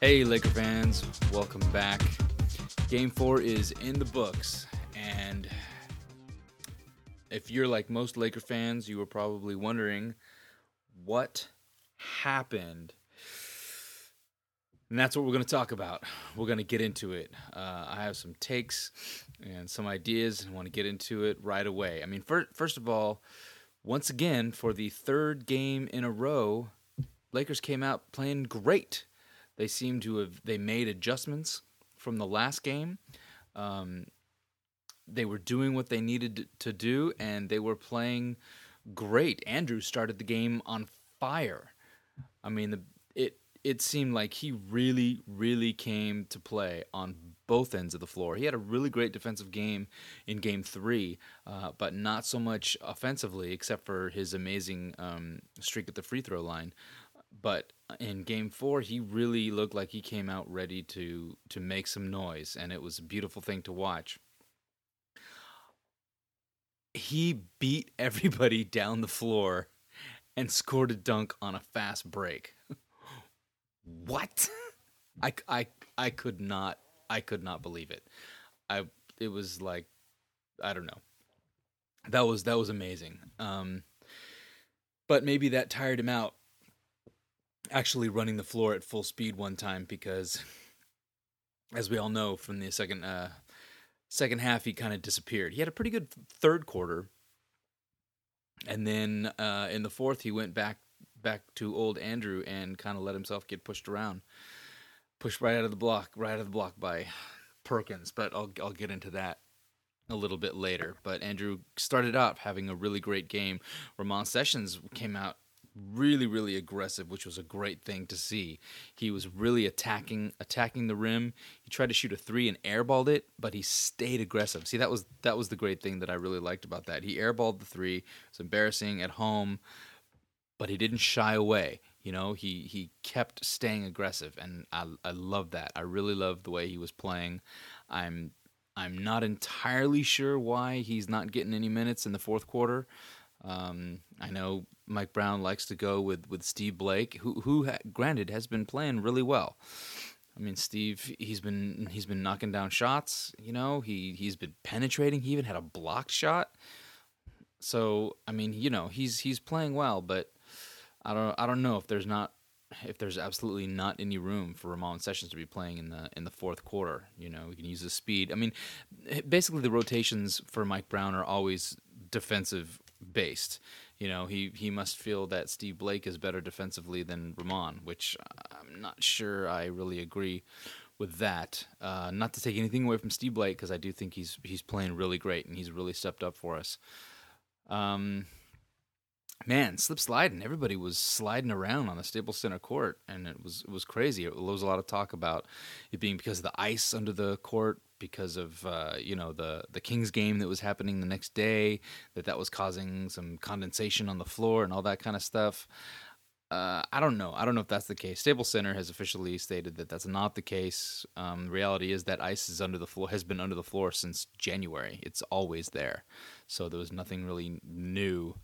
Hey, Laker fans, welcome back. Game four is in the books, and if you're like most Laker fans, you were probably wondering what happened. And that's what we're going to talk about. We're going to get into it. Uh, I have some takes and some ideas, and want to get into it right away. I mean, fir- first of all, once again, for the third game in a row, Lakers came out playing great. They seem to have they made adjustments from the last game. Um, they were doing what they needed to do, and they were playing great. Andrew started the game on fire. I mean, the it seemed like he really, really came to play on both ends of the floor. He had a really great defensive game in Game Three, uh, but not so much offensively, except for his amazing um, streak at the free throw line. But in Game Four, he really looked like he came out ready to to make some noise, and it was a beautiful thing to watch he beat everybody down the floor and scored a dunk on a fast break. What? I, I, I could not I could not believe it. I it was like I don't know. That was that was amazing. Um but maybe that tired him out actually running the floor at full speed one time because as we all know from the second uh second half he kind of disappeared. He had a pretty good third quarter, and then uh, in the fourth he went back back to old Andrew and kind of let himself get pushed around, pushed right out of the block, right out of the block by Perkins. But I'll I'll get into that a little bit later. But Andrew started up having a really great game. Ramon Sessions came out really really aggressive which was a great thing to see he was really attacking attacking the rim he tried to shoot a three and airballed it but he stayed aggressive see that was that was the great thing that i really liked about that he airballed the three it's embarrassing at home but he didn't shy away you know he he kept staying aggressive and i i love that i really love the way he was playing i'm i'm not entirely sure why he's not getting any minutes in the fourth quarter um, I know Mike Brown likes to go with, with Steve Blake, who who ha- granted has been playing really well. I mean, Steve, he's been he's been knocking down shots. You know, he he's been penetrating. He even had a blocked shot. So I mean, you know, he's he's playing well, but I don't I don't know if there's not if there's absolutely not any room for Ramon Sessions to be playing in the in the fourth quarter. You know, he can use his speed. I mean, basically the rotations for Mike Brown are always defensive based. You know, he he must feel that Steve Blake is better defensively than Ramon, which I'm not sure I really agree with that. Uh, not to take anything away from Steve Blake because I do think he's he's playing really great and he's really stepped up for us. Um, man, slip sliding. Everybody was sliding around on the Staples Center court, and it was it was crazy. It, there was a lot of talk about it being because of the ice under the court, because of uh, you know the the Kings game that was happening the next day, that that was causing some condensation on the floor and all that kind of stuff. Uh, I don't know. I don't know if that's the case. Staples Center has officially stated that that's not the case. Um, the reality is that ice is under the floor, has been under the floor since January. It's always there, so there was nothing really new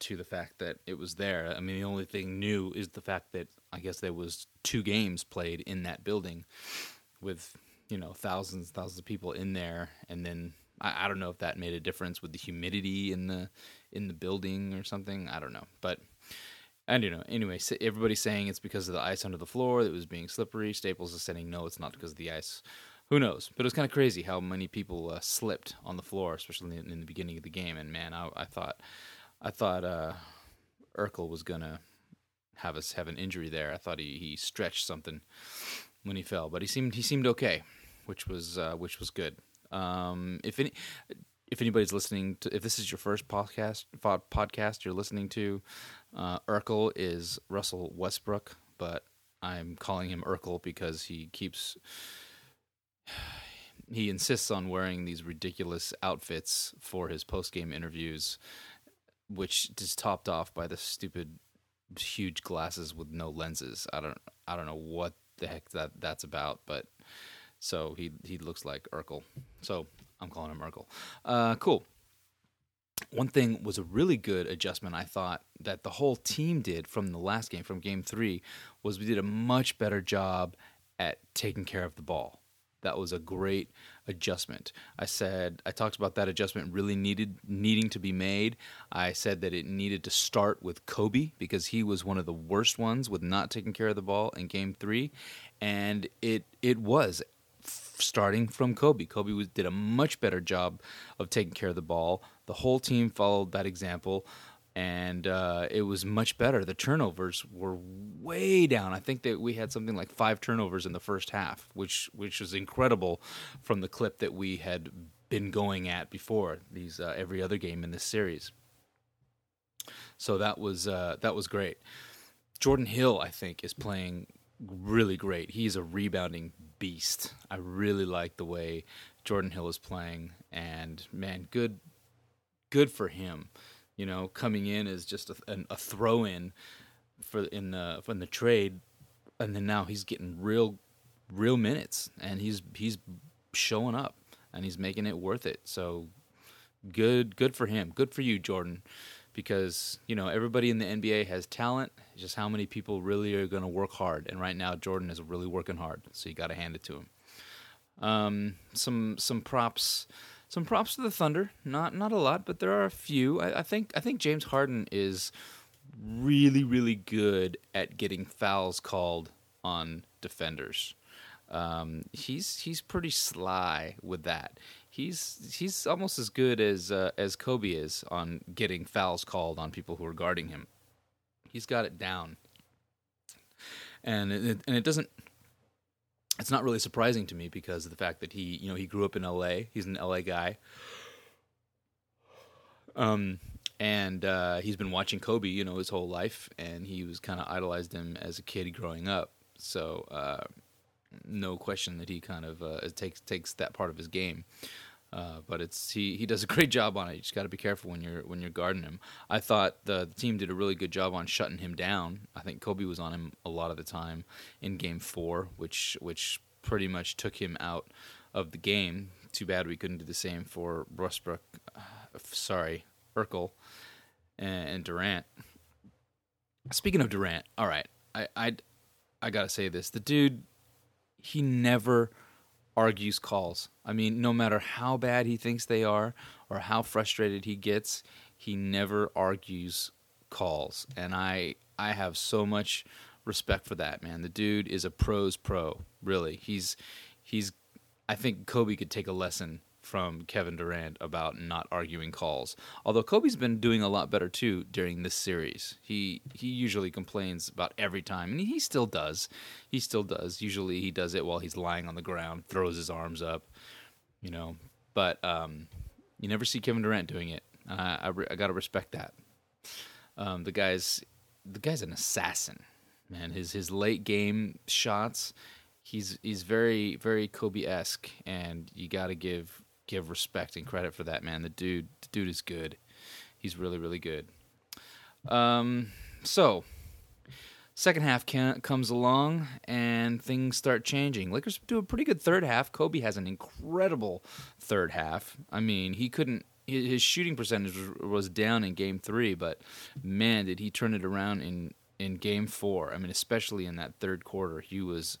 to the fact that it was there. I mean, the only thing new is the fact that I guess there was two games played in that building, with you know thousands, thousands of people in there, and then I, I don't know if that made a difference with the humidity in the in the building or something. I don't know, but and you know, anyway, everybody's saying it's because of the ice under the floor that was being slippery. Staples is saying no, it's not because of the ice. Who knows? But it was kind of crazy how many people uh, slipped on the floor, especially in, in, the beginning of the game. And man, I, I thought, I thought uh, Urkel was gonna have us have an injury there. I thought he, he stretched something when he fell, but he seemed he seemed okay, which was uh, which was good. Um, if any if anybody's listening to if this is your first podcast podcast you're listening to uh, Urkel is Russell Westbrook, but I'm calling him Urkel because he keeps he insists on wearing these ridiculous outfits for his post game interviews, which is topped off by the stupid huge glasses with no lenses. I don't I don't know what the heck that that's about, but so he he looks like Urkel. So I'm calling him Urkel. Uh, cool. One thing was a really good adjustment I thought that the whole team did from the last game, from game three, was we did a much better job at taking care of the ball. That was a great adjustment. I said I talked about that adjustment really needed needing to be made. I said that it needed to start with Kobe because he was one of the worst ones with not taking care of the ball in game 3 and it it was starting from Kobe. Kobe was, did a much better job of taking care of the ball. The whole team followed that example and uh, it was much better. The turnovers were way down. I think that we had something like five turnovers in the first half, which which was incredible from the clip that we had been going at before these uh, every other game in this series. So that was uh, that was great. Jordan Hill, I think, is playing really great. He's a rebounding beast. I really like the way Jordan Hill is playing, and man, good good for him you know, coming in as just a, a throw in for in the in the trade, and then now he's getting real real minutes, and he's he's showing up, and he's making it worth it. So good good for him. Good for you, Jordan. Because you know everybody in the NBA has talent. Just how many people really are going to work hard, and right now Jordan is really working hard. So you got to hand it to him. Um, some some props some props to the Thunder. Not not a lot, but there are a few. I, I think I think James Harden is really really good at getting fouls called on defenders. Um, he's he's pretty sly with that. He's he's almost as good as uh, as Kobe is on getting fouls called on people who are guarding him. He's got it down, and it, and it doesn't it's not really surprising to me because of the fact that he, you know, he grew up in L.A. He's an L.A. guy, um, and uh, he's been watching Kobe, you know, his whole life, and he was kind of idolized him as a kid growing up. So, uh, no question that he kind of uh, takes takes that part of his game. Uh, but it's he, he does a great job on it. You just got to be careful when you're when you're guarding him. I thought the, the, team did a really good job on shutting him down. I think Kobe was on him a lot of the time in Game Four, which which pretty much took him out of the game. Too bad we couldn't do the same for Westbrook. Uh, sorry, Urkel and, and, Durant. Speaking of Durant, all right, I I I gotta say this: the dude, he never argues calls. I mean, no matter how bad he thinks they are or how frustrated he gets, he never argues calls. And I I have so much respect for that, man. The dude is a pros pro, really. He's he's I think Kobe could take a lesson from Kevin Durant about not arguing calls. Although Kobe's been doing a lot better too during this series. He he usually complains about every time, and he still does. He still does. Usually he does it while he's lying on the ground, throws his arms up, you know. But um, you never see Kevin Durant doing it. Uh, I I gotta respect that. Um, the guy's the guy's an assassin, man. His his late game shots. He's he's very very Kobe esque, and you got to give give respect and credit for that man. The dude, the dude is good. He's really, really good. Um, so second half can, comes along and things start changing. Lakers do a pretty good third half. Kobe has an incredible third half. I mean, he couldn't. His shooting percentage was down in Game Three, but man, did he turn it around in in Game Four. I mean, especially in that third quarter, he was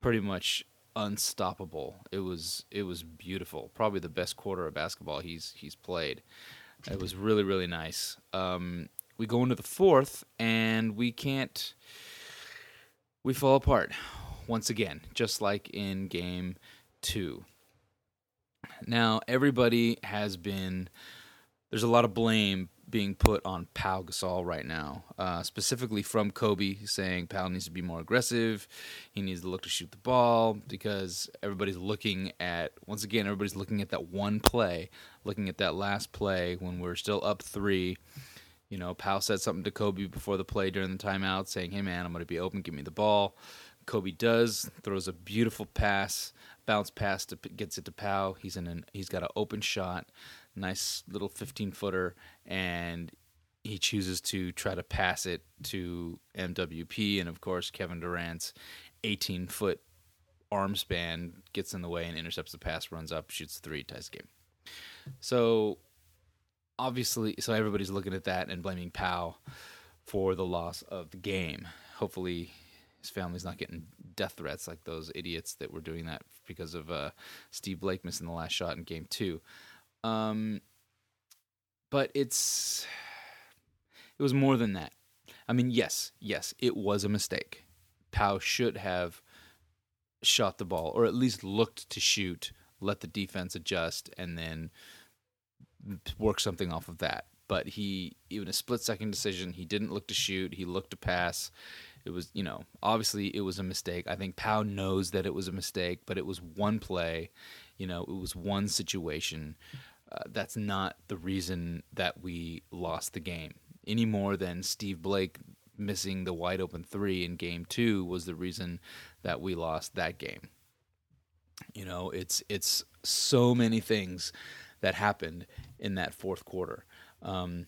pretty much unstoppable. It was it was beautiful. Probably the best quarter of basketball he's he's played. It was really really nice. Um, we go into the fourth and we can't. We fall apart once again, just like in game two. Now everybody has been. There's a lot of blame being put on Pau Gasol right now, uh, specifically from Kobe, saying Pau needs to be more aggressive. He needs to look to shoot the ball because everybody's looking at once again everybody's looking at that one play, looking at that last play when we're still up three. You know, Pau said something to Kobe before the play during the timeout, saying, "Hey man, I'm going to be open. Give me the ball." Kobe does throws a beautiful pass, bounce pass to gets it to Pau. He's in an he's got an open shot nice little 15 footer, and he chooses to try to pass it to MWP and, of course, Kevin Durant's 18 foot arm span, gets in the way and intercepts the pass, runs up, shoots three, ties the game. So obviously, so everybody's looking at that and blaming Pau for the loss of the game. Hopefully, his family's not getting death threats like those idiots that were doing that because of uh, Steve Blake missing the last shot in game two. Um, but it's it was more than that. I mean, yes, yes, it was a mistake. Pau should have shot the ball, or at least looked to shoot, let the defense adjust, and then work something off of that. But he, even a split second decision, he didn't look to shoot. He looked to pass. It was, you know, obviously it was a mistake. I think Pau knows that it was a mistake, but it was one play. You know, it was one situation. Uh, that's not the reason that we lost the game any more than Steve Blake missing the wide open three in game two was the reason that we lost that game. You know, it's it's so many things that happened in that fourth quarter, um,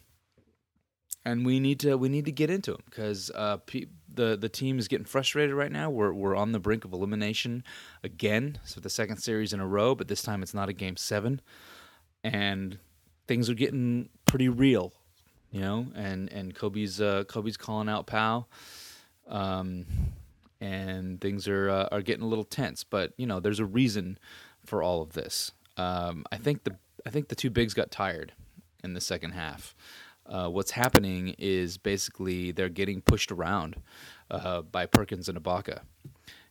and we need to we need to get into them because uh, pe- the the team is getting frustrated right now. We're we're on the brink of elimination again, so the second series in a row, but this time it's not a game seven, and things are getting pretty real you know, and and Kobe's uh, Kobe's calling out Pau, um, and things are uh, are getting a little tense. But you know, there's a reason for all of this. Um, I think the I think the two bigs got tired in the second half. Uh, what's happening is basically they're getting pushed around uh, by Perkins and Ibaka,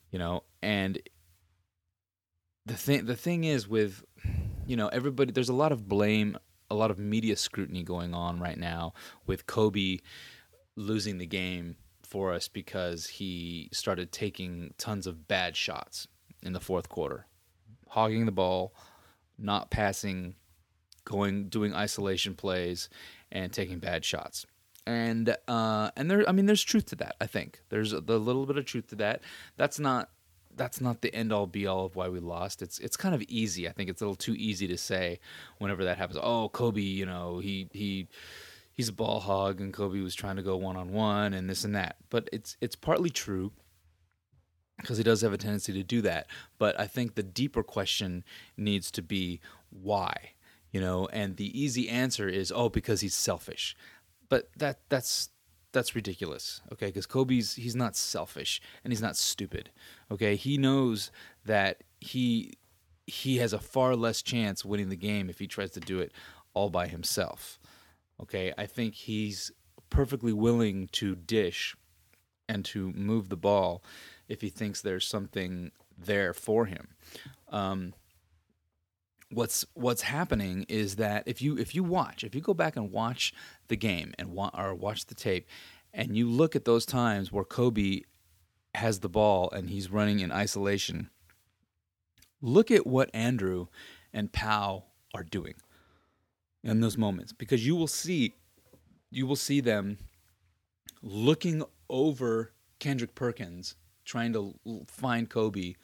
you know, and the thing the thing is with you know everybody there's a lot of blame a lot of media scrutiny going on right now with Kobe losing the game for us because he started taking tons of bad shots in the fourth quarter, hogging the ball, not passing, going doing isolation plays, and taking bad shots. And uh, and there, I mean, there's truth to that. I think there's a, little bit of truth to that. That's not that's not the end all be all of why we lost. It's it's kind of easy. I think it's a little too easy to say whenever that happens. Oh, Kobe, you know, he he he's a ball hog and Kobe was trying to go one on one and this and that. But it's it's partly true because he does have a tendency to do that. But I think the deeper question needs to be why, you know, and the easy answer is oh because he's selfish. But that that's that's ridiculous. Okay, because Kobe's he's not selfish and he's not stupid. Okay, he knows that he he has a far less chance winning the game if he tries to do it all by himself. Okay, I think he's perfectly willing to dish and to move the ball if he thinks there's something there for him. Um, what's what's happening is that if you if you watch if you go back and watch the game and wa- or watch the tape. And you look at those times where Kobe has the ball and he's running in isolation. Look at what Andrew and Pau are doing in those moments because you will see you will see them looking over Kendrick Perkins trying to find Kobe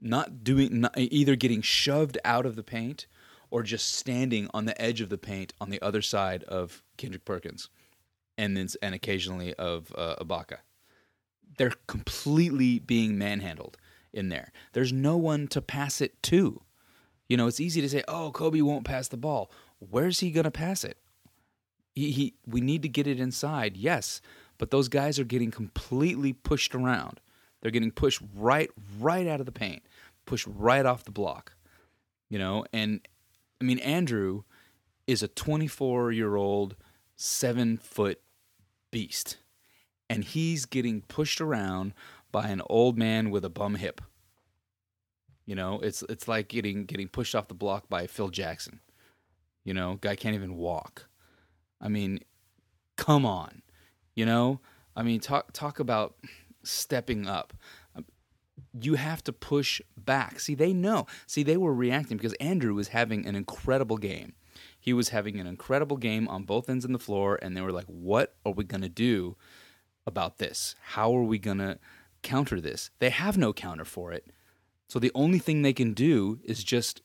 not doing not, either getting shoved out of the paint or just standing on the edge of the paint on the other side of Kendrick Perkins and then and occasionally of uh, Ibaka. They're completely being manhandled in there. There's no one to pass it to. You know, it's easy to say, "Oh, Kobe won't pass the ball." Where's he to pass it? He, he we need to get it inside. Yes, but those guys are getting completely pushed around. They're getting pushed right right out of the paint, pushed right off the block. You know, and I mean Andrew is a 24 year old, seven foot beast, and he's getting pushed around by an old man with a bum hip. You know, it's it's like getting getting pushed off the block by Phil Jackson. You know, guy can't even walk. I mean, come on. You know, I mean, talk talk about stepping up. You have to push back. See, they know. See, they were reacting because Andrew was having an incredible game. He was having an incredible game on both ends of the floor, and they were like, "What are we gonna do about this? How are we gonna counter this?" They have no counter for it. So the only thing they can do is just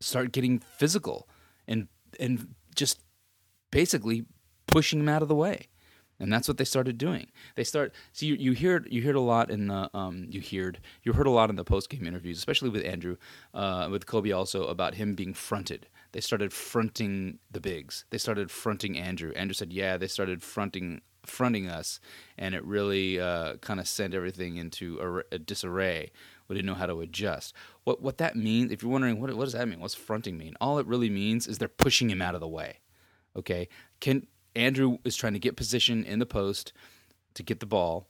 start getting physical and and just basically pushing him out of the way. And that's what they started doing. They start see you, you hear you heard a lot in the um, you heard you heard a lot in the post game interviews, especially with Andrew, uh, with Kobe also about him being fronted. They started fronting the bigs. They started fronting Andrew. Andrew said, "Yeah, they started fronting fronting us, and it really uh, kind of sent everything into a, a disarray. We didn't know how to adjust. What what that means? If you're wondering what what does that mean? What's fronting mean? All it really means is they're pushing him out of the way. Okay, can Andrew is trying to get position in the post to get the ball,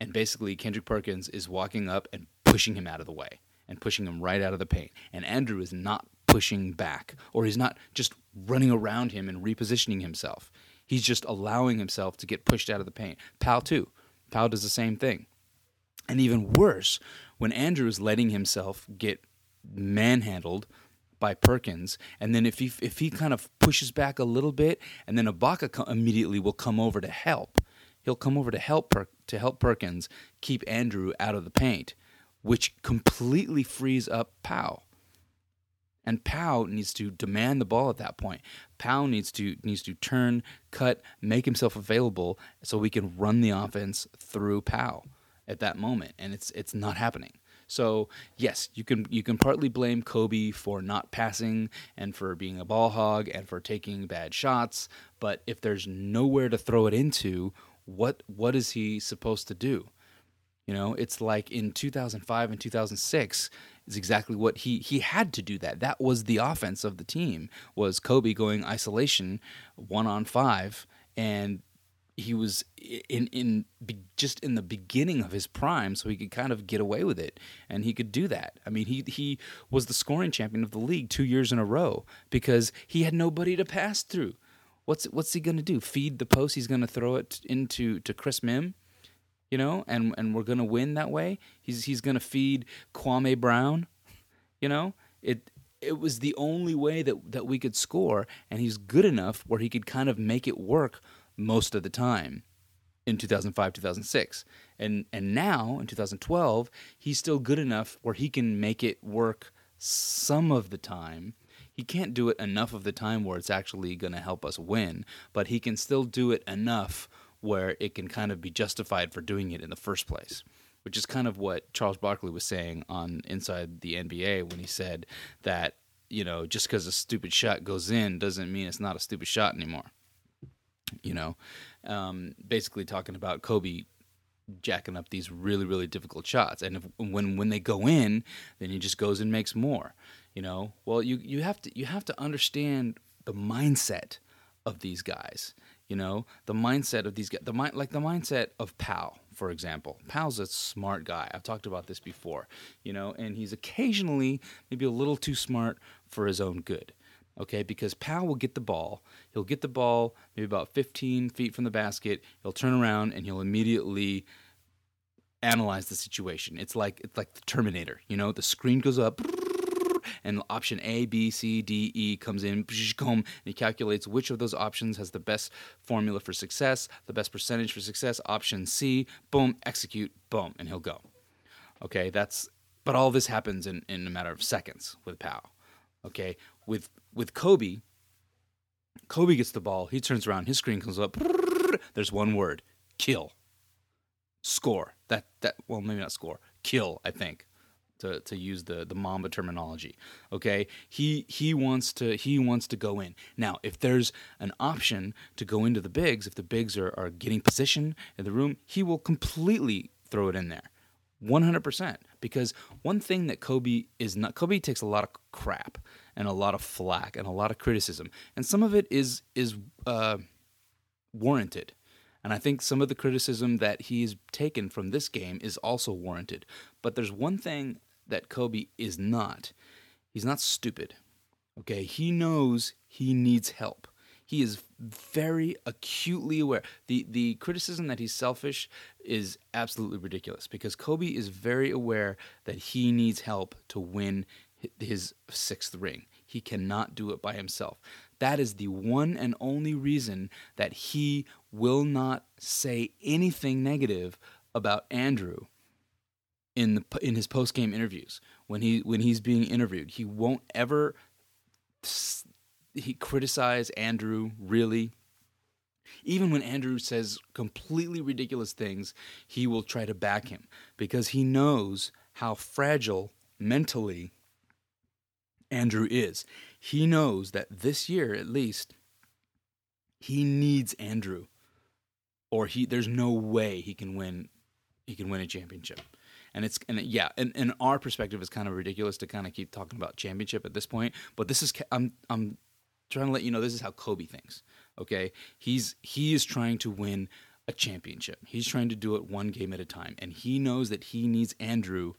and basically Kendrick Perkins is walking up and pushing him out of the way and pushing him right out of the paint. And Andrew is not pushing back, or he's not just running around him and repositioning himself. He's just allowing himself to get pushed out of the paint. Pau too. Pau does the same thing. And even worse, when Andrew is letting himself get manhandled by Perkins, and then if he if he kind of pushes back a little bit, and then Ibaka co- immediately will come over to help. He'll come over to help per- to help Perkins keep Andrew out of the paint, which completely frees up Pau. And Pau needs to demand the ball at that point. Pau needs to needs to turn, cut, make himself available so we can run the offense through Pau at that moment. And it's it's not happening. So yes, you can you can partly blame Kobe for not passing and for being a ball hog and for taking bad shots. But if there's nowhere to throw it into, what what is he supposed to do? You know, it's like in 2005 and 2006 is exactly what he he had to do that. That was the offense of the team was Kobe going isolation 1 on 5 and he was in in be, just in the beginning of his prime so he could kind of get away with it and he could do that. I mean, he he was the scoring champion of the league 2 years in a row because he had nobody to pass through. What's what's he going to do? Feed the post? He's going to throw it into to Chris Mihm? you know, and and we're gonna win that way. He's he's gonna feed Kwame Brown, you know. It it was the only way that that we could score, and he's good enough where he could kind of make it work most of the time in 2005 2006 and and now in 2012 he's still good enough where he can make it work some of the time he can't do it enough of the time where it's actually going to help us win but he can still do it enough where it can kind of be justified for doing it in the first place, which is kind of what Charles Barkley was saying on Inside the NBA when he said that, you know, just because a stupid shot goes in doesn't mean it's not a stupid shot anymore. You know, um, basically talking about Kobe jacking up these really really difficult shots and if, when when they go in then he just goes and makes more you know well you you have to you have to understand the mindset of these guys you know, the mindset of these guys, the mind, like the mindset of Pau, for example. Pau's a smart guy. I've talked about this before, you know, and he's occasionally maybe a little too smart for his own good. Okay, because Pau will get the ball. He'll get the ball maybe about 15 feet from the basket. He'll turn around and he'll immediately analyze the situation. It's like it's like the Terminator. You know, the screen goes up and option A, B, C, D, E comes in, and he calculates which of those options has the best formula for success, the best percentage for success. Option C, boom, execute, boom, and he'll go. Okay, that's but all this happens in, in a matter of seconds with Pau. Okay, with with Kobe, Kobe gets the ball, he turns around, his screen comes up. There's one word: kill, score. That that well, maybe not score, kill. I think to, to use the the Mamba terminology. Okay, he he wants to he wants to go in now. If there's an option to go into the bigs, if the bigs are, are getting position in the room, he will completely throw it in there. 100% because one thing that Kobe is not Kobe takes a lot of crap and a lot of flack and a lot of criticism and some of it is is uh, warranted and I think some of the criticism that he's taken from this game is also warranted but there's one thing that Kobe is not. He's not stupid. Okay, he knows he needs help. He is very acutely aware. The the criticism that he's selfish is absolutely ridiculous because Kobe is very aware that he needs help to win his sixth ring. He cannot do it by himself. That is the one and only reason that he will not say anything negative about Andrew in the in his post game interviews when he when he's being interviewed. He won't ever he criticize Andrew really. Even when Andrew says completely ridiculous things, he will try to back him because he knows how fragile mentally Andrew is. He knows that this year, at least, he needs Andrew, or he there's no way he can win. He can win a championship, and it's and yeah, and, and our perspective is kind of ridiculous to kind of keep talking about championship at this point. But this is I'm I'm trying to let you know this is how Kobe thinks. Okay, he's he is trying to win a championship. He's trying to do it one game at a time, and he knows that he needs Andrew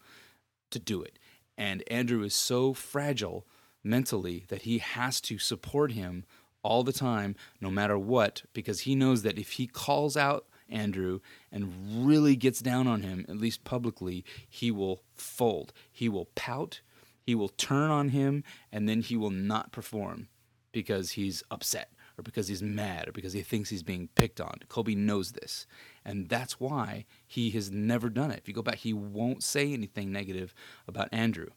to do it. And Andrew is so fragile mentally that he has to support him all the time, no matter what, because he knows that if he calls out Andrew and really gets down on him, at least publicly, he will fold. He will pout. He will turn on him, and then he will not perform because he's upset or because he's mad or because he thinks he's being picked on. Kobe knows this. And that's why he has never done it. If you go back, he won't say anything negative about Andrew.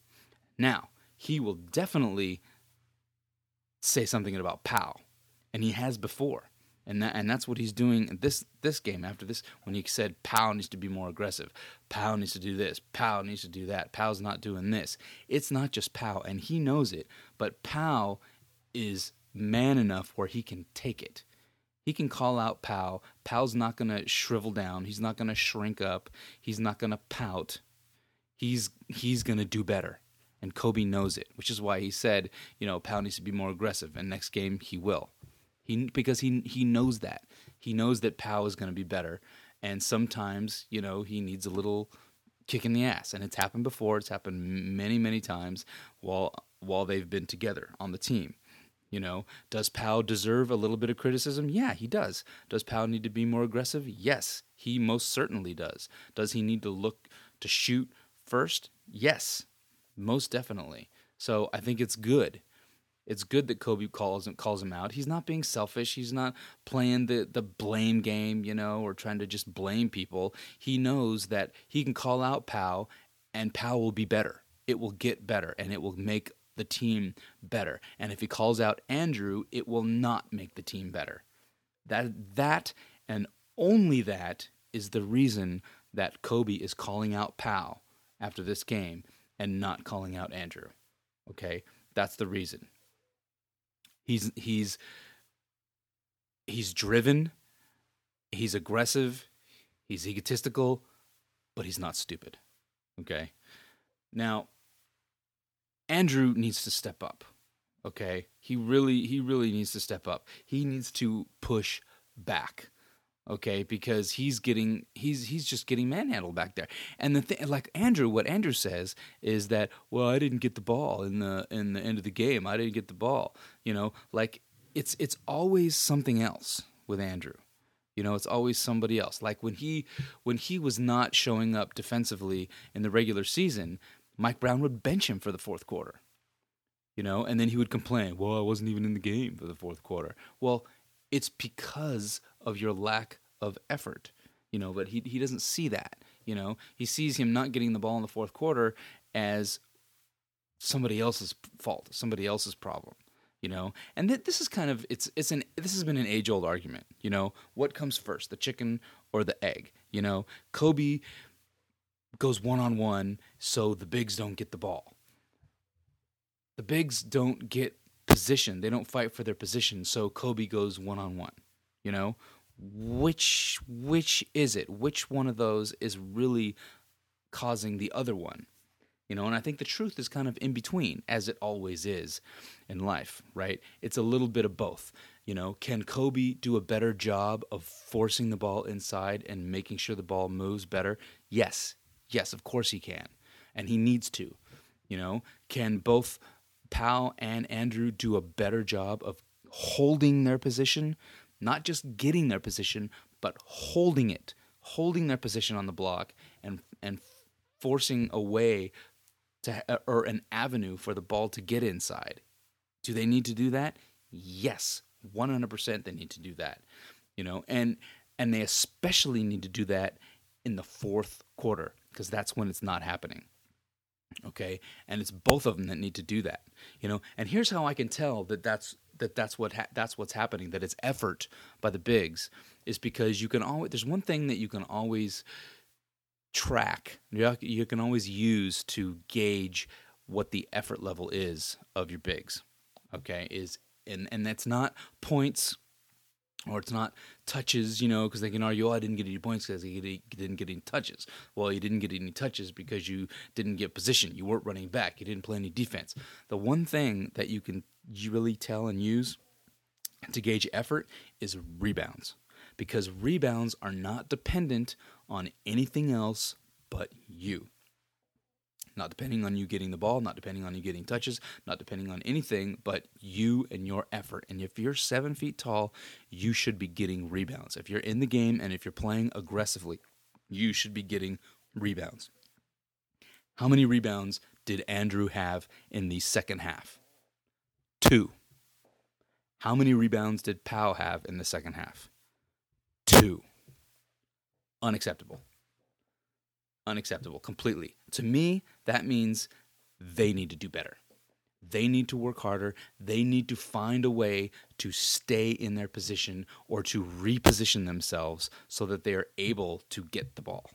Now, he will definitely say something about Pau, and he has before. And that, and that's what he's doing in this this game after this when he said Pau needs to be more aggressive. Pau needs to do this. Pau needs to do that. Pau's not doing this. It's not just Pau, and he knows it. But Pau is man enough where he can take it. He can call out Pau. Pau's not going to shrivel down. He's not going to shrink up. He's not going to pout. He's he's going to do better. And Kobe knows it, which is why he said, you know, Pau needs to be more aggressive and next game he will. He because he he knows that. He knows that Pau is going to be better and sometimes, you know, he needs a little kick in the ass and it's happened before. It's happened many many times while while they've been together on the team. You know, does Pau deserve a little bit of criticism? Yeah, he does. Does Pau need to be more aggressive? Yes, he most certainly does. Does he need to look to shoot first? Yes, most definitely. So I think it's good. It's good that Kobe calls him calls him out. He's not being selfish. He's not playing the the blame game, you know, or trying to just blame people. He knows that he can call out Pau and Pau will be better. It will get better, and it will make the team better. And if he calls out Andrew, it will not make the team better. That that and only that is the reason that Kobe is calling out Pau after this game and not calling out Andrew. Okay? That's the reason. He's he's he's driven, he's aggressive, he's egotistical, but he's not stupid. Okay? Now, Andrew needs to step up. Okay? He really he really needs to step up. He needs to push back. Okay? Because he's getting he's he's just getting manhandled back there. And the thing like Andrew what Andrew says is that well I didn't get the ball in the in the end of the game. I didn't get the ball. You know, like it's it's always something else with Andrew. You know, it's always somebody else. Like when he when he was not showing up defensively in the regular season, Mike Brown would bench him for the fourth quarter. You know, and then he would complain, "Well, I wasn't even in the game for the fourth quarter." Well, it's because of your lack of effort. You know, but he he doesn't see that. You know, he sees him not getting the ball in the fourth quarter as somebody else's fault, somebody else's problem. You know, and th- this is kind of it's it's an this has been an age old argument. You know, what comes first, the chicken or the egg? You know, Kobe goes one on one so the bigs don't get the ball. The bigs don't get position. They don't fight for their position, so Kobe goes one on one. You know, which which is it? Which one of those is really causing the other one? You know, and I think the truth is kind of in between, as it always is in life, right? It's a little bit of both. You know, can Kobe do a better job of forcing the ball inside and making sure the ball moves better? Yes, Yes, of course he can. And he needs to. You know, can both Pau and Andrew do a better job of holding their position, not just getting their position, but holding it, holding their position on the block and and forcing a way to or an avenue for the ball to get inside. Do they need to do that? Yes, 100% they need to do that. You know, and and they especially need to do that in the fourth quarter because that's when it's not happening. Okay, and it's both of them that need to do that, you know. And here's how I can tell that that's that that's what ha- that's what's happening. That it's effort by the bigs is because you can always. There's one thing that you can always track. You you can always use to gauge what the effort level is of your bigs. Okay, is and and that's not points or it's not touches, you know, because they can argue, oh, I didn't get any points because he didn't get any touches. Well, you didn't get any touches because you didn't get position. You weren't running back. You didn't play any defense. The one thing that you can really tell and use to gauge effort is rebounds because rebounds are not dependent on anything else but you not depending on you getting the ball, not depending on you getting touches, not depending on anything but you and your effort. And if you're seven feet tall, you should be getting rebounds. If you're in the game and if you're playing aggressively, you should be getting rebounds. How many rebounds did Andrew have in the second half? Two. How many rebounds did Pau have in the second half? Two. Unacceptable unacceptable completely. To me, that means they need to do better. They need to work harder. They need to find a way to stay in their position or to reposition themselves so that they are able to get the ball.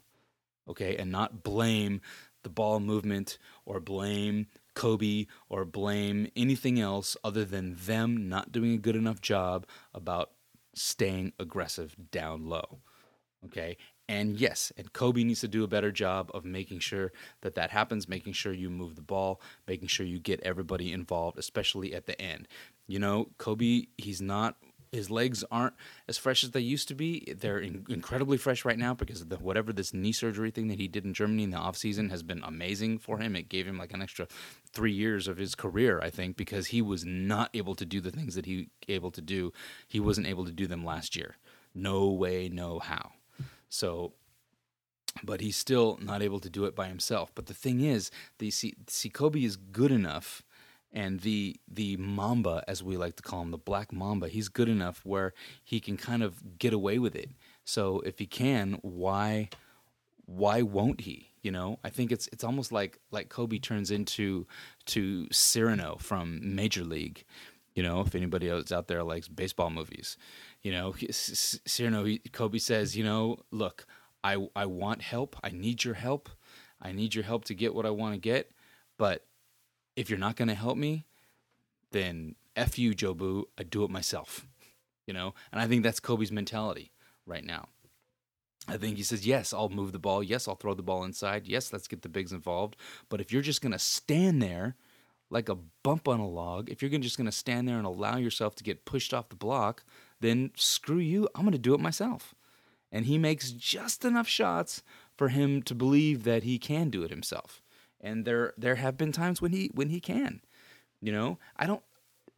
Okay, and not blame the ball movement or blame Kobe or blame anything else other than them not doing a good enough job about staying aggressive down low. Okay, and yes, and Kobe needs to do a better job of making sure that that happens, making sure you move the ball, making sure you get everybody involved, especially at the end. You know, Kobe, he's not his legs aren't as fresh as they used to be. They're in, incredibly fresh right now because of the, whatever this knee surgery thing that he did in Germany in the offseason has been amazing for him. It gave him like an extra three years of his career, I think, because he was not able to do the things that he able to do. He wasn't able to do them last year. No way, no how. So, but he's still not able to do it by himself. But the thing is, the see, Kobe is good enough, and the the Mamba, as we like to call him, the Black Mamba, he's good enough where he can kind of get away with it. So if he can, why why won't he? You know, I think it's it's almost like like Kobe turns into to Cerrano from Major League. You know, if anybody else out there likes baseball movies, you know, Cerrano, Kobe says, you know, look, I, I want help. I need your help. I need your help to get what I want to get. But if you're not going to help me, then F you, Jobu. I do it myself. You know? And I think that's Kobe's mentality right now. I think he says, yes, I'll move the ball. Yes, I'll throw the ball inside. Yes, let's get the bigs involved. But if you're just going to stand there like a bump on a log, if you're just going to stand there and allow yourself to get pushed off the block, then screw you, I'm going to do it myself. And he makes just enough shots for him to believe that he can do it himself. And there there have been times when he when he can. You know, I don't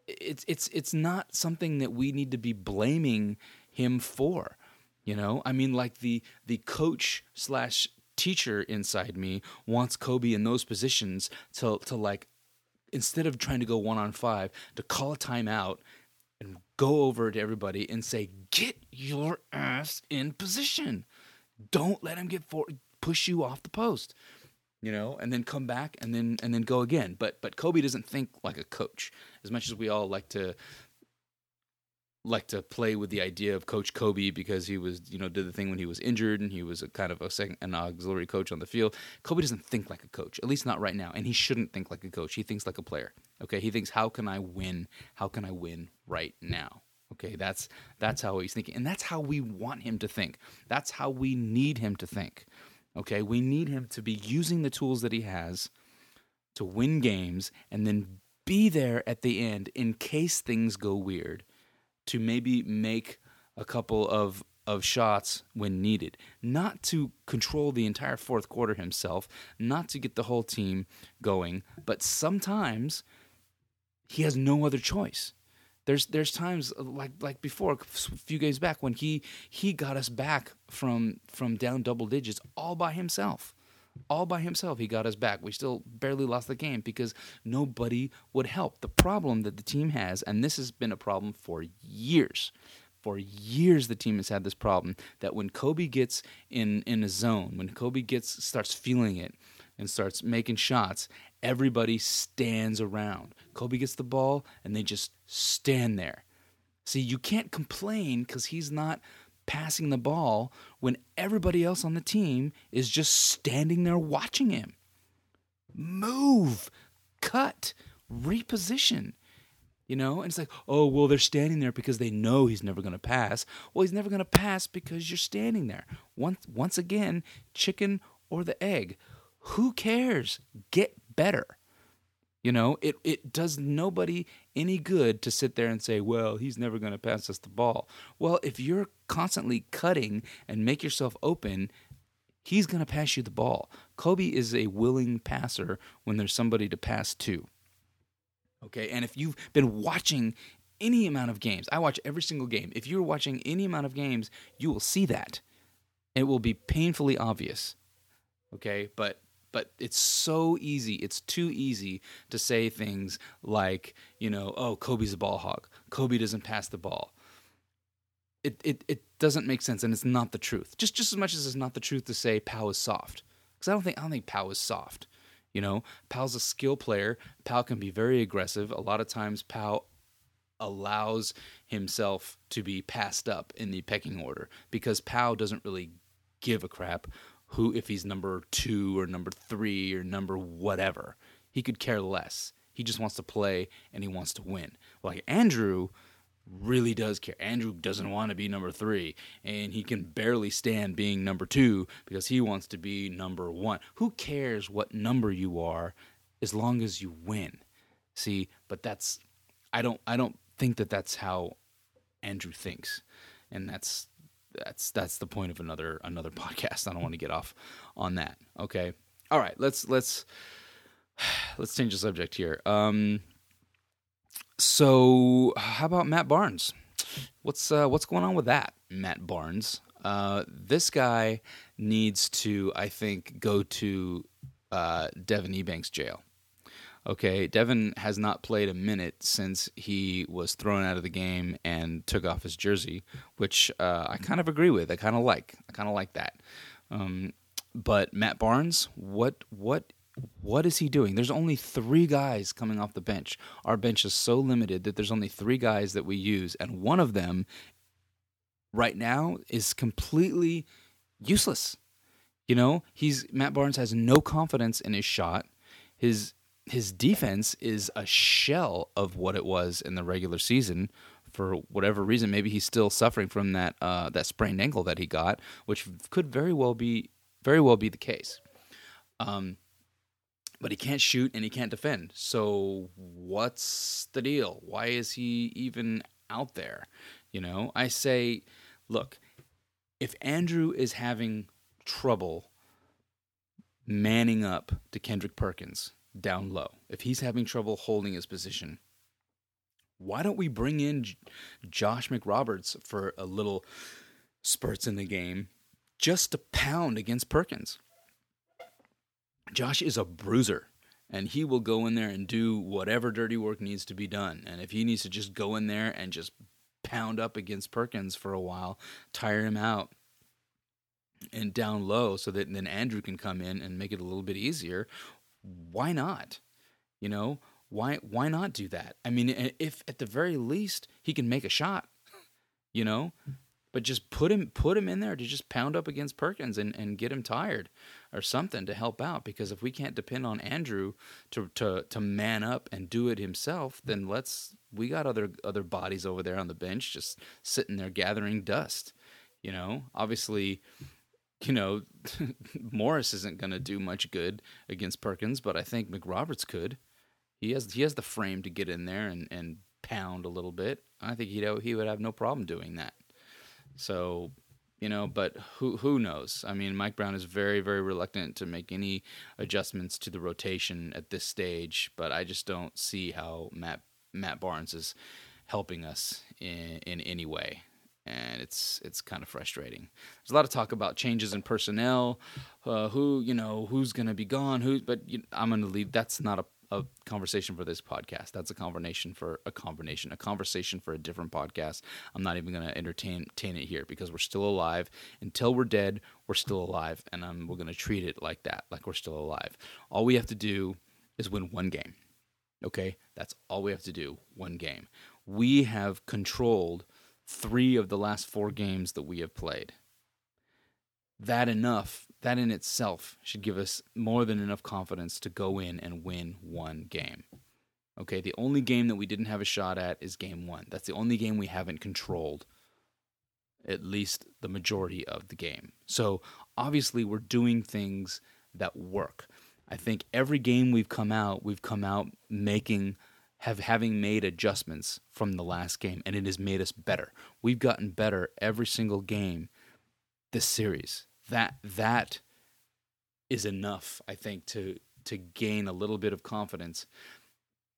it's it's it's not something that we need to be blaming him for. You know, I mean, like the the coach slash teacher inside me wants Kobe in those positions to to like instead of trying to go one on five to call a timeout and go over to everybody and say, "Get your ass in position. Don't let him get for push you off the post." You know, and then come back and then and then go again. But but Kobe doesn't think like a coach as much as we all like to like to play with the idea of Coach Kobe because he was, you know, did the thing when he was injured and he was a kind of a second, an auxiliary coach on the field. Kobe doesn't think like a coach, at least not right now, and he shouldn't think like a coach. He thinks like a player. Okay, he thinks, how can I win? How can I win right now? Okay, that's that's how he's thinking, and that's how we want him to think. That's how we need him to think. Okay, we need him to be using the tools that he has to win games, and then be there at the end in case things go weird to maybe make a couple of of shots when needed, not to control the entire fourth quarter himself, not to get the whole team going, but sometimes he has no other choice. There's there's times uh, like like before a few games back when he he got us back from from down double digits all by himself all by himself. He got us back. We still barely lost the game because nobody would help. The problem that the team has, and this has been a problem for years. For years, the team has had this problem that when Kobe gets in in a zone, when Kobe gets starts feeling it, and starts making shots, everybody stands around. Kobe gets the ball and they just stand there. See, you can't complain because he's not passing the ball when everybody else on the team is just standing there watching him. Move, cut, reposition. You know, and it's like, oh, well, they're standing there because they know he's never going to pass. Well, he's never going to pass because you're standing there. Once, once again, chicken or the egg. Who cares? Get better. You know, it, it does nobody any good to sit there and say, well, he's never going to pass us the ball. Well, if you're constantly cutting and make yourself open, he's going to pass you the ball. Kobe is a willing passer when there's somebody to pass to. Okay, and if you've been watching any amount of games, I watch every single game. If you're watching any amount of games, you will see that. It will be painfully obvious. Okay, but but it's so easy. It's too easy to say things like, you know, oh, Kobe's a ball hog. Kobe doesn't pass the ball. It, it, it doesn't make sense and it's not the truth. Just just as much as it's not the truth to say Pau is soft. Because I don't think I don't think Pau is soft. You know, Pau's a skill player. Pau can be very aggressive. A lot of times Pau allows himself to be passed up in the pecking order because Pau doesn't really give a crap who if he's number two or number three or number whatever. He could care less. He just wants to play and he wants to win. Like Andrew really does care. Andrew doesn't want to be number three, and he can barely stand being number two because he wants to be number one. Who cares what number you are as long as you win? See, but that's I don't I don't think that that's how Andrew thinks, and that's that's that's the point of another another podcast. I don't want to get off on that. Okay. All right, let's let's let's change the subject here. Um so how about Matt Barnes? What's uh, what's going on with that, Matt Barnes? Uh, this guy needs to, I think, go to uh, Devin Ebanks jail. Okay, Devin has not played a minute since he was thrown out of the game and took off his jersey, which uh, I kind of agree with. I kind of like. I kind of like that. Um, but Matt Barnes, what what what is he doing? There's only three guys coming off the bench. Our bench is so limited that there's only three guys that we use, and one of them right now is completely useless. You know, he's Matt Barnes has no confidence in his shot. His his defense is a shell of what it was in the regular season. For whatever reason, maybe he's still suffering from that uh, that sprained ankle that he got, which could very well be very well be the case. Um, but he can't shoot and he can't defend. So what's the deal? Why is he even out there? You know, I say, look, if Andrew is having trouble manning up to Kendrick Perkins down low, if he's having trouble holding his position, why don't we bring in J- Josh McRoberts for a little spurts in the game just to pound against Perkins? Josh is a bruiser and he will go in there and do whatever dirty work needs to be done. And if he needs to just go in there and just pound up against Perkins for a while, tire him out and down low so that then Andrew can come in and make it a little bit easier, why not? You know, why why not do that? I mean, if at the very least he can make a shot, you know, but just put him put him in there to just pound up against Perkins and, and get him tired or something to help out because if we can't depend on Andrew to to to man up and do it himself then let's we got other other bodies over there on the bench just sitting there gathering dust you know obviously you know Morris isn't going to do much good against Perkins but I think McRoberts could he has he has the frame to get in there and and pound a little bit I think he'd he would have no problem doing that so, you know, but who who knows? I mean, Mike Brown is very very reluctant to make any adjustments to the rotation at this stage, but I just don't see how Matt Matt Barnes is helping us in in any way. And it's it's kind of frustrating. There's a lot of talk about changes in personnel, uh, who you know who's going to be gone, who. But you, I'm going to leave. That's not a, a conversation for this podcast. That's a conversation for a combination, a conversation for a different podcast. I'm not even going to entertain, entertain it here because we're still alive. Until we're dead, we're still alive, and we're going to treat it like that, like we're still alive. All we have to do is win one game. Okay, that's all we have to do. One game. We have controlled three of the last four games that we have played. That enough, that in itself should give us more than enough confidence to go in and win one game. Okay, the only game that we didn't have a shot at is game one. That's the only game we haven't controlled, at least the majority of the game. So obviously, we're doing things that work. I think every game we've come out, we've come out making have having made adjustments from the last game and it has made us better. We've gotten better every single game this series. That that is enough, I think, to to gain a little bit of confidence.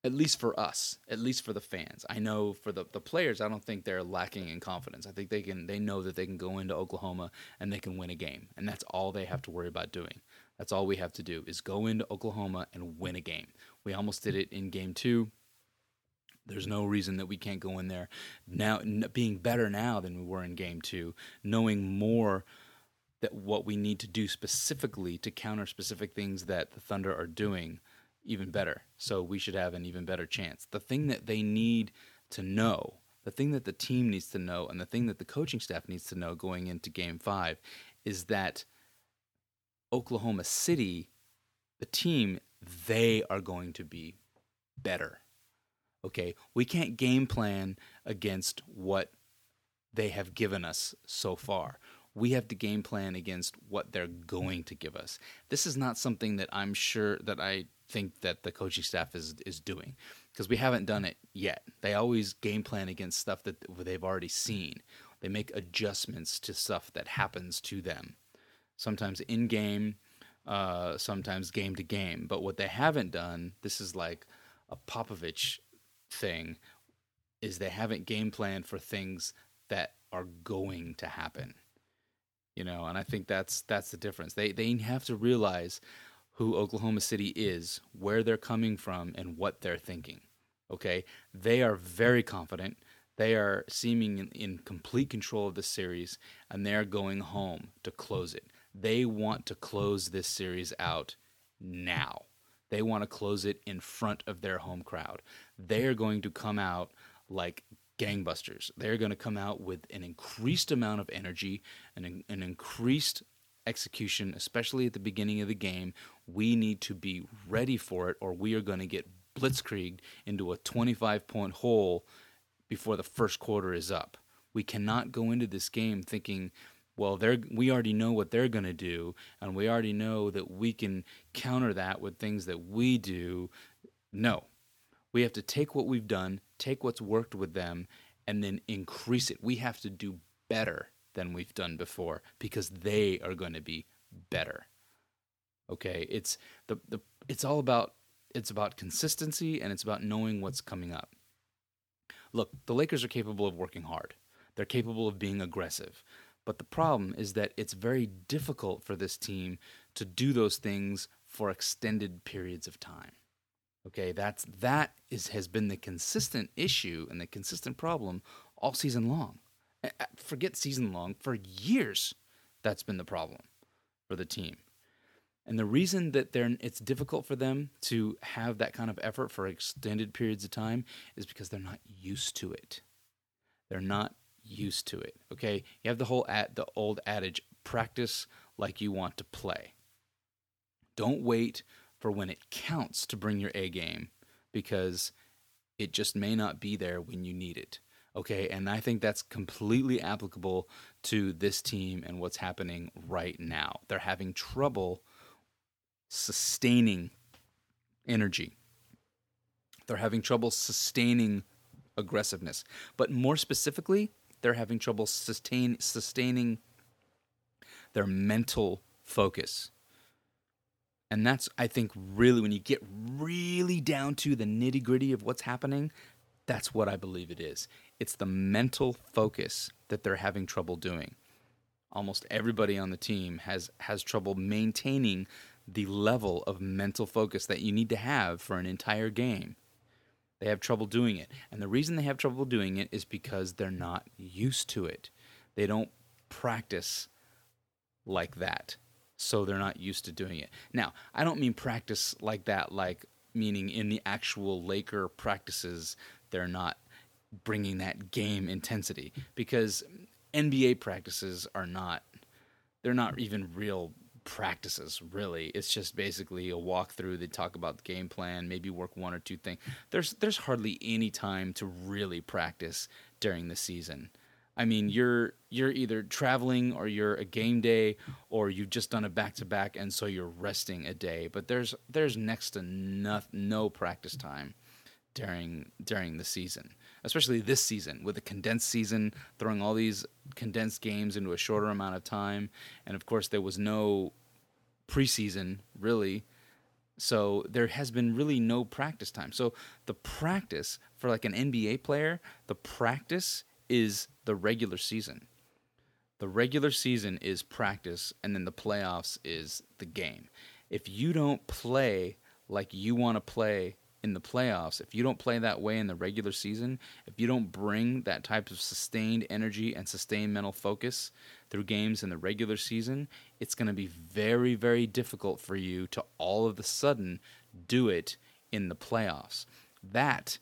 At least for us, at least for the fans. I know for the, the players, I don't think they're lacking in confidence. I think they can they know that they can go into Oklahoma and they can win a game. And that's all they have to worry about doing. That's all we have to do is go into Oklahoma and win a game. We almost did it in game two. There's no reason that we can't go in there now, being better now than we were in game two, knowing more that what we need to do specifically to counter specific things that the Thunder are doing even better. So we should have an even better chance. The thing that they need to know, the thing that the team needs to know, and the thing that the coaching staff needs to know going into game five is that Oklahoma City, the team, they are going to be better. Okay, we can't game plan against what they have given us so far. We have to game plan against what they're going to give us. This is not something that I'm sure that I think that the coaching staff is is doing because we haven't done it yet. They always game plan against stuff that they've already seen. They make adjustments to stuff that happens to them. Sometimes in game, uh, sometimes game to game. But what they haven't done, this is like a Popovich thing is they haven't game planned for things that are going to happen. You know, and I think that's that's the difference. They they have to realize who Oklahoma City is, where they're coming from, and what they're thinking. Okay, they are very confident. They are seeming in, in complete control of the series, and they are going home to close it. They want to close this series out now. They want to close it in front of their home crowd. They are going to come out like gangbusters. They're going to come out with an increased amount of energy and an increased execution, especially at the beginning of the game. We need to be ready for it, or we are going to get blitzkrieged into a 25 point hole before the first quarter is up. We cannot go into this game thinking well they're we already know what they're going to do and we already know that we can counter that with things that we do. No. We have to take what we've done take what's worked with them and then increase it. We have to do better than we've done before because they are going to be better. Okay? It's the, the it's all about it's about consistency and it's about knowing what's coming up. Look the lakers are capable of working hard. They're capable of being aggressive but the problem is that it's very difficult for this team to do those things for extended periods of time. Okay, that's that is has been the consistent issue and the consistent problem all season long. Forget season long, for years that's been the problem for the team. And the reason that they're it's difficult for them to have that kind of effort for extended periods of time is because they're not used to it. They're not used to it. Okay, you have the whole at the old adage: practice like you want to play. Don't wait for when it counts to bring your A game because it just may not be there when you need it. Okay, and I think that's completely applicable to this team and what's happening right now. They're having trouble sustaining energy. They're having trouble sustaining aggressiveness. But more specifically, they're having trouble sustain, sustaining their mental focus. And that's, I think, really, when you get really down to the nitty gritty of what's happening, that's what I believe it is. It's the mental focus that they're having trouble doing. Almost everybody on the team has has trouble maintaining the level of mental focus that you need to have for an entire game. They have trouble doing it. And the reason they have trouble doing it is because they're not used to it. They don't practice like that. So they're not used to doing it. Now, I don't mean practice like that, like meaning in the actual Laker practices, they're not bringing that game intensity because NBA practices are not they're not even real practices really. It's just basically a walkthrough. They talk about the game plan maybe work one or two things there's there's hardly any time to really practice during the season. I mean you're you're either traveling or you're a game day or you've just done a back to back and so you're resting a day but there's there's next to no, no practice time during during the season especially this season with a condensed season, throwing all these condensed games into a shorter amount of time. And of course, there was no preseason really. So there has been really no practice time. So the practice for like an NBA player, the practice is the regular season. The regular season is practice, and then the playoffs is the game. If you don't play like you want to play in the playoffs, if you don't play that way in the regular season, if you don't bring that type of sustained energy and sustained mental focus through games in the regular season, it's going to be very, very difficult for you to all of a sudden do it in the playoffs. That,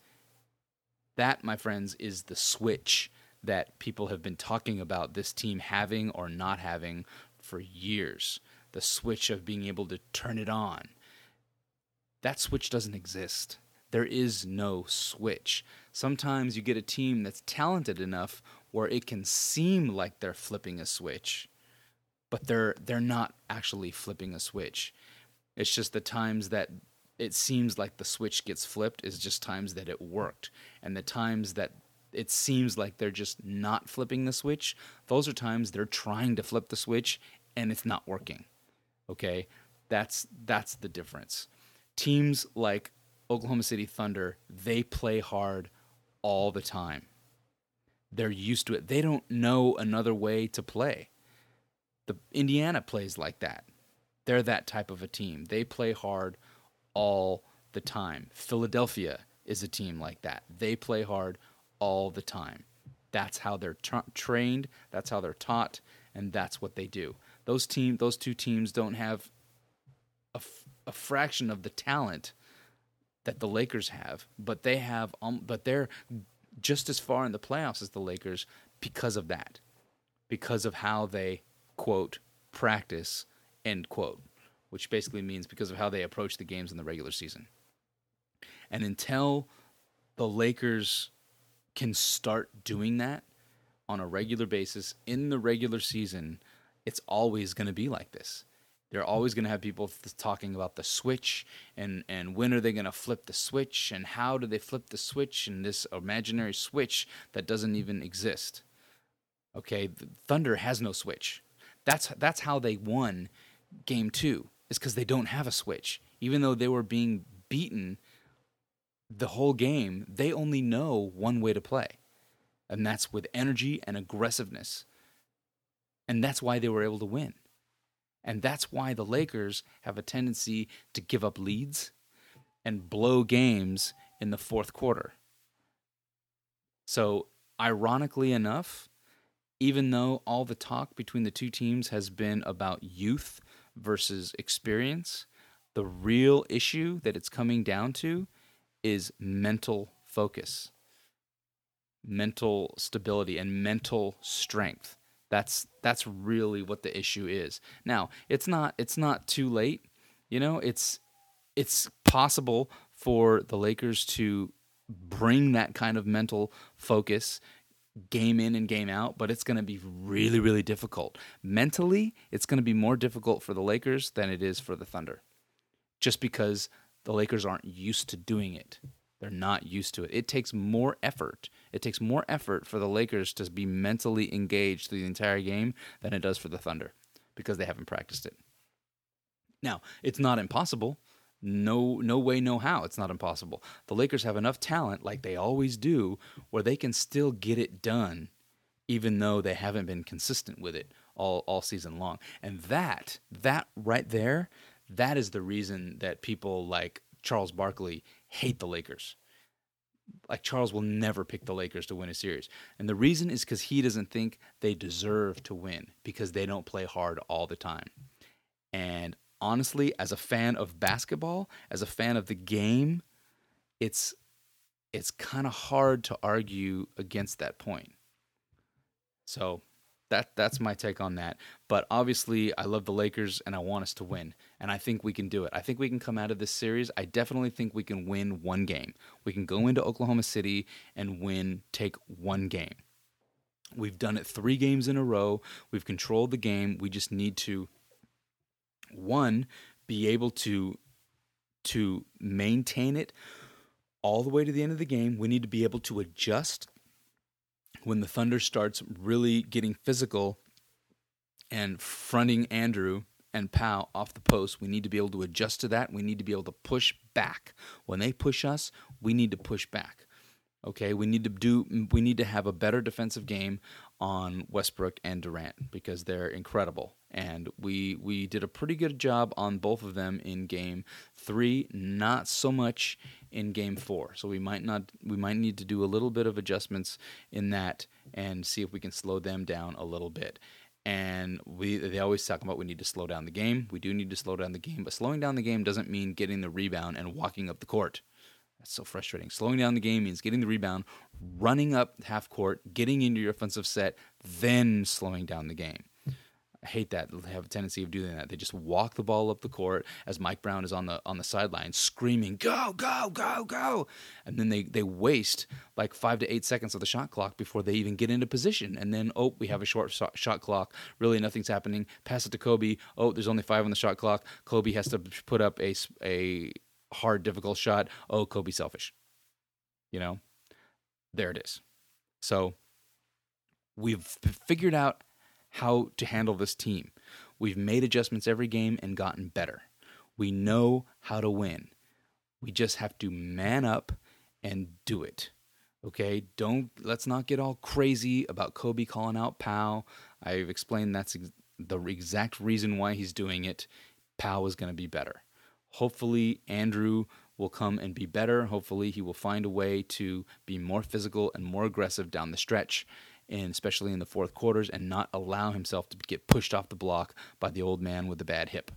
that, my friends, is the switch that people have been talking about this team having or not having for years. The switch of being able to turn it on that switch doesn't exist. There is no switch. Sometimes you get a team that's talented enough where it can seem like they're flipping a switch, but they're they're not actually flipping a switch. It's just the times that it seems like the switch gets flipped is just times that it worked. And the times that it seems like they're just not flipping the switch, those are times they're trying to flip the switch and it's not working. Okay? That's that's the difference teams like Oklahoma City Thunder, they play hard all the time. They're used to it. They don't know another way to play. The Indiana plays like that. They're that type of a team. They play hard all the time. Philadelphia is a team like that. They play hard all the time. That's how they're tra- trained, that's how they're taught, and that's what they do. Those team those two teams don't have a, fraction of the talent that the Lakers have, but they have um, but they're just as far in the playoffs as the Lakers because of that. Because of how they quote practice end quote, which basically means because of how they approach the games in the regular season. And until the Lakers can start doing that on a regular basis in the regular season, it's always going to be like this. They're always going to have people th- talking about the switch and, and when are they going to flip the switch and how do they flip the switch and this imaginary switch that doesn't even exist. Okay, Thunder has no switch. That's that's how they won game 2 is cuz they don't have a switch. Even though they were being beaten the whole game, they only know one way to play. And that's with energy and aggressiveness. And that's why they were able to win. And that's why the Lakers have a tendency to give up leads and blow games in the fourth quarter. So, ironically enough, even though all the talk between the two teams has been about youth versus experience, the real issue that it's coming down to is mental focus, mental stability, and mental strength. That's that's really what the issue is. Now, it's not it's not too late. You know, it's it's possible for the Lakers to bring that kind of mental focus game in and game out, but it's going to be really really difficult. Mentally, it's going to be more difficult for the Lakers than it is for the Thunder. Just because the Lakers aren't used to doing it. They're not used to it. It takes more effort. It takes more effort for the Lakers to be mentally engaged through the entire game than it does for the Thunder because they haven't practiced it. Now, it's not impossible. No no way no how it's not impossible. The Lakers have enough talent like they always do where they can still get it done even though they haven't been consistent with it all all season long. And that that right there That is the reason that people like Charles Barkley hate the Lakers. Like Charles will never pick the Lakers to win a series. And the reason is because he doesn't think they deserve to win because they don't play hard all the time. And honestly, as a fan of basketball, as a fan of the game, it's it's kind of hard to argue against that point. So that that's my take on that. But obviously, I love the Lakers and I want us to win, and I think we can do it. I think we can come out of this series. I definitely think we can win one game. We can go into Oklahoma City and win, take one game. We've done it three games in a row. We've controlled the game. We just need to one be able to to maintain it all the way to the end of the game. We need to be able to adjust when the Thunder starts really getting physical and fronting Andrew and Pau off the post. We need to be able to adjust to that. We need to be able to push back. When they push us, we need to push back. Okay, we need to do we need to have a better defensive game on Westbrook and Durant because they're incredible. And we we did a pretty good job on both of them in game 3, not so much in game 4. So we might not we might need to do a little bit of adjustments in that and see if we can slow them down a little bit. And we they always talk about we need to slow down the game. We do need to slow down the game, but slowing down the game doesn't mean getting the rebound and walking up the court. That's so frustrating. Slowing down the game means getting the rebound, running up half court, getting into your offensive set, then slowing down the game. I hate that. They have a tendency of doing that. They just walk the ball up the court as Mike Brown is on the on the sideline screaming, "Go, go, go, go!" And then they they waste like five to eight seconds of the shot clock before they even get into position. And then oh, we have a short shot, shot clock. Really, nothing's happening. Pass it to Kobe. Oh, there's only five on the shot clock. Kobe has to put up a a hard, difficult shot. Oh, Kobe selfish. You know, there it is. So we've figured out how to handle this team. We've made adjustments every game and gotten better. We know how to win. We just have to man up and do it. Okay, don't let's not get all crazy about Kobe calling out Pau. I've explained that's ex- the exact reason why he's doing it. Pau is going to be better. Hopefully, Andrew will come and be better. Hopefully, he will find a way to be more physical and more aggressive down the stretch, and especially in the fourth quarters, and not allow himself to get pushed off the block by the old man with the bad hip.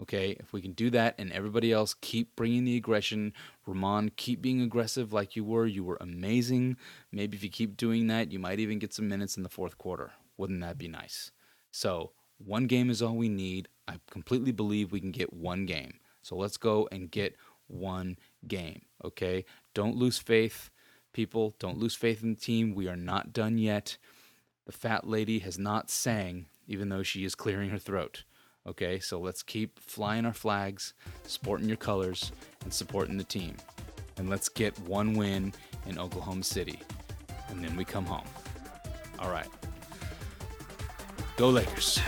Okay, if we can do that and everybody else keep bringing the aggression, Ramon, keep being aggressive like you were. You were amazing. Maybe if you keep doing that, you might even get some minutes in the fourth quarter. Wouldn't that be nice? So, one game is all we need. I completely believe we can get one game. So, let's go and get one game. Okay, don't lose faith, people. Don't lose faith in the team. We are not done yet. The fat lady has not sang, even though she is clearing her throat. Okay, so let's keep flying our flags, sporting your colors, and supporting the team. And let's get one win in Oklahoma City. And then we come home. All right. Go Lakers.